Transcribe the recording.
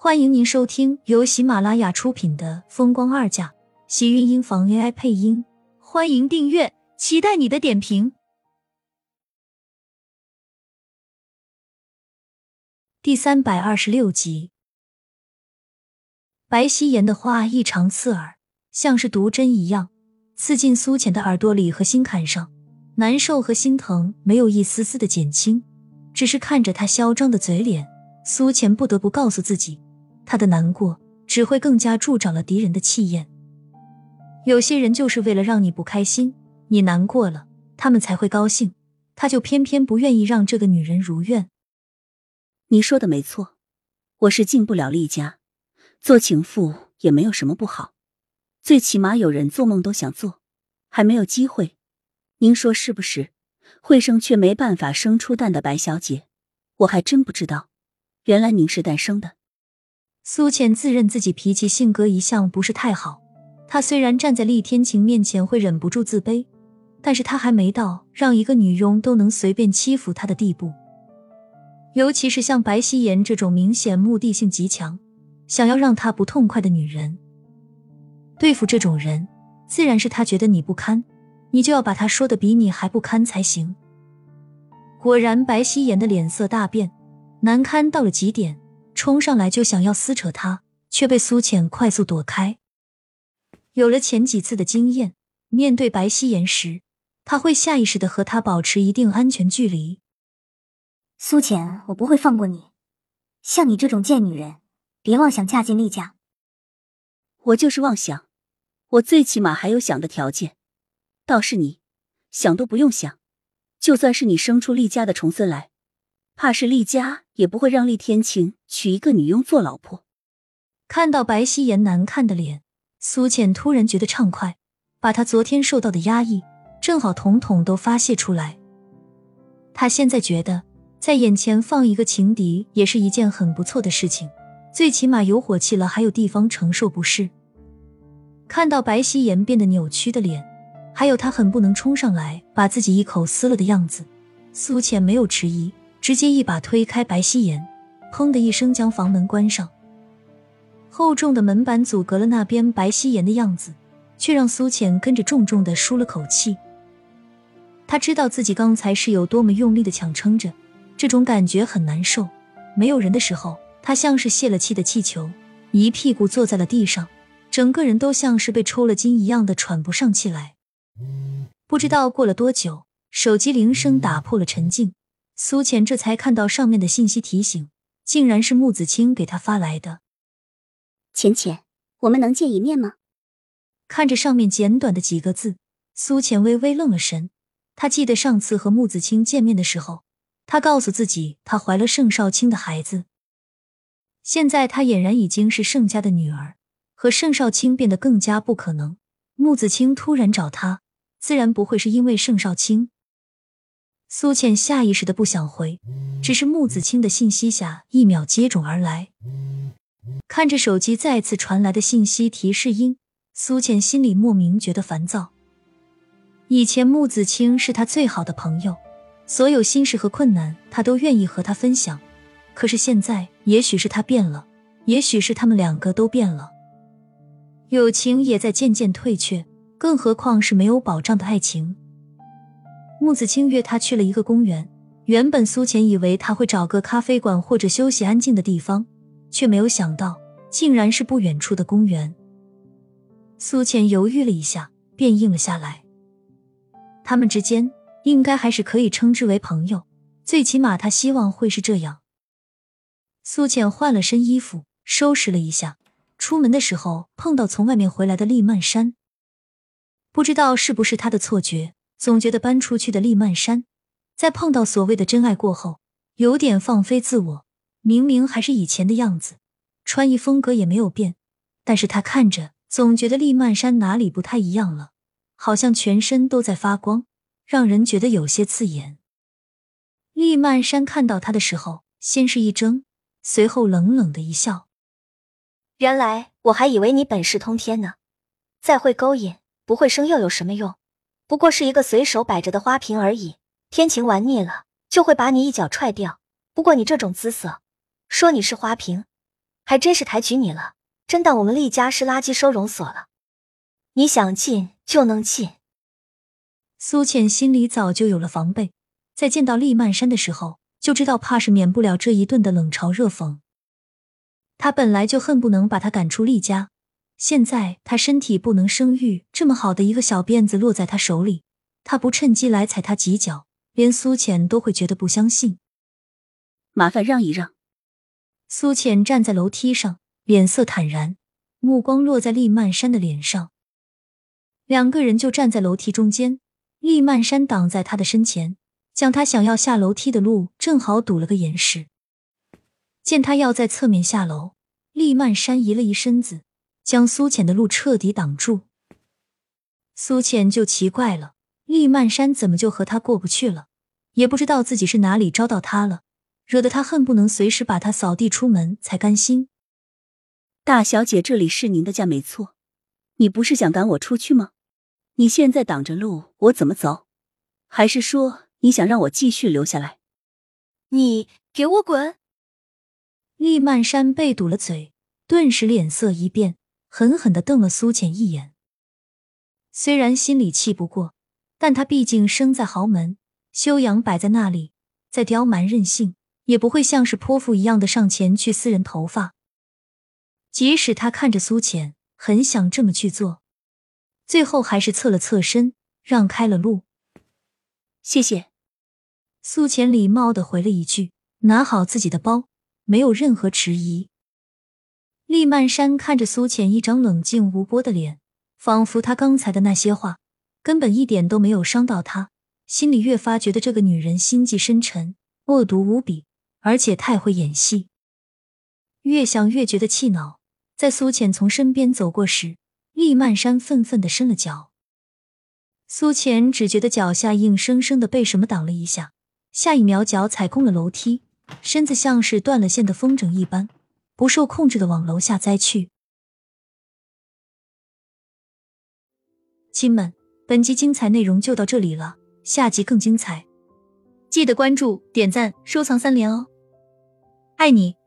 欢迎您收听由喜马拉雅出品的《风光二嫁》，喜运音房 AI 配音。欢迎订阅，期待你的点评。第三百二十六集，白希言的话异常刺耳，像是毒针一样刺进苏浅的耳朵里和心坎上，难受和心疼没有一丝丝的减轻，只是看着他嚣张的嘴脸，苏浅不得不告诉自己。他的难过只会更加助长了敌人的气焰。有些人就是为了让你不开心，你难过了，他们才会高兴。他就偏偏不愿意让这个女人如愿。你说的没错，我是进不了厉家，做情妇也没有什么不好，最起码有人做梦都想做，还没有机会。您说是不是？会生却没办法生出蛋的白小姐，我还真不知道，原来您是诞生的。苏浅自认自己脾气性格一向不是太好，她虽然站在厉天晴面前会忍不住自卑，但是她还没到让一个女佣都能随便欺负她的地步。尤其是像白希言这种明显目的性极强、想要让她不痛快的女人，对付这种人，自然是他觉得你不堪，你就要把他说的比你还不堪才行。果然，白希言的脸色大变，难堪到了极点。冲上来就想要撕扯他，却被苏浅快速躲开。有了前几次的经验，面对白希言时，他会下意识的和他保持一定安全距离。苏浅，我不会放过你。像你这种贱女人，别妄想嫁进厉家。我就是妄想，我最起码还有想的条件。倒是你，想都不用想。就算是你生出厉家的重孙来。怕是厉家也不会让厉天晴娶一个女佣做老婆。看到白希言难看的脸，苏浅突然觉得畅快，把她昨天受到的压抑正好统统都发泄出来。她现在觉得，在眼前放一个情敌也是一件很不错的事情，最起码有火气了，还有地方承受不适。看到白希言变得扭曲的脸，还有他很不能冲上来把自己一口撕了的样子，苏浅没有迟疑。直接一把推开白希言，砰的一声将房门关上。厚重的门板阻隔了那边白希言的样子，却让苏浅跟着重重的舒了口气。他知道自己刚才是有多么用力的强撑着，这种感觉很难受。没有人的时候，他像是泄了气的气球，一屁股坐在了地上，整个人都像是被抽了筋一样的喘不上气来。不知道过了多久，手机铃声打破了沉静。苏浅这才看到上面的信息提醒，竟然是穆子清给他发来的。浅浅，我们能见一面吗？看着上面简短的几个字，苏浅微微愣了神。她记得上次和穆子清见面的时候，他告诉自己她怀了盛少卿的孩子。现在她俨然已经是盛家的女儿，和盛少卿变得更加不可能。穆子清突然找他，自然不会是因为盛少卿。苏倩下意识的不想回，只是穆子清的信息下一秒接踵而来。看着手机再次传来的信息提示音，苏倩心里莫名觉得烦躁。以前穆子清是他最好的朋友，所有心事和困难他都愿意和他分享。可是现在，也许是他变了，也许是他们两个都变了，友情也在渐渐退却，更何况是没有保障的爱情。木子清约他去了一个公园，原本苏浅以为他会找个咖啡馆或者休息安静的地方，却没有想到竟然是不远处的公园。苏浅犹豫了一下，便应了下来。他们之间应该还是可以称之为朋友，最起码他希望会是这样。苏浅换了身衣服，收拾了一下，出门的时候碰到从外面回来的厉曼山，不知道是不是他的错觉。总觉得搬出去的厉曼山，在碰到所谓的真爱过后，有点放飞自我。明明还是以前的样子，穿衣风格也没有变，但是他看着总觉得厉曼山哪里不太一样了，好像全身都在发光，让人觉得有些刺眼。厉曼山看到他的时候，先是一怔，随后冷冷的一笑：“原来我还以为你本事通天呢，再会勾引，不会生又有什么用？”不过是一个随手摆着的花瓶而已，天晴玩腻了就会把你一脚踹掉。不过你这种姿色，说你是花瓶，还真是抬举你了，真当我们厉家是垃圾收容所了？你想进就能进？苏浅心里早就有了防备，在见到厉曼山的时候，就知道怕是免不了这一顿的冷嘲热讽。他本来就恨不能把他赶出厉家，现在他身体不能生育，这么好的一个小辫子落在他手里，他不趁机来踩他几脚，连苏浅都会觉得不相信。麻烦让一让。苏浅站在楼梯上，脸色坦然，目光落在厉曼山的脸上。两个人就站在楼梯中间，厉曼山挡在他的身前，将他想要下楼梯的路正好堵了个严实。见他要在侧面下楼，厉曼山移了移身子，将苏浅的路彻底挡住。苏浅就奇怪了，厉曼山怎么就和他过不去了？也不知道自己是哪里招到他了，惹得他恨不能随时把他扫地出门才甘心。大小姐，这里是您的家，没错。你不是想赶我出去吗？你现在挡着路，我怎么走？还是说你想让我继续留下来？你给我滚！厉曼山被堵了嘴，顿时脸色一变，狠狠的瞪了苏浅一眼。虽然心里气不过，但他毕竟生在豪门，修养摆在那里，再刁蛮任性，也不会像是泼妇一样的上前去撕人头发。即使他看着苏浅，很想这么去做，最后还是侧了侧身，让开了路。谢谢。苏浅礼貌的回了一句，拿好自己的包。没有任何迟疑。厉曼山看着苏浅一张冷静无波的脸，仿佛他刚才的那些话根本一点都没有伤到他，心里越发觉得这个女人心计深沉、恶毒无比，而且太会演戏。越想越觉得气恼。在苏浅从身边走过时，厉曼山愤愤的伸了脚。苏浅只觉得脚下硬生生的被什么挡了一下，下一秒脚踩空了楼梯。身子像是断了线的风筝一般，不受控制的往楼下栽去。亲们，本集精彩内容就到这里了，下集更精彩，记得关注、点赞、收藏三连哦！爱你。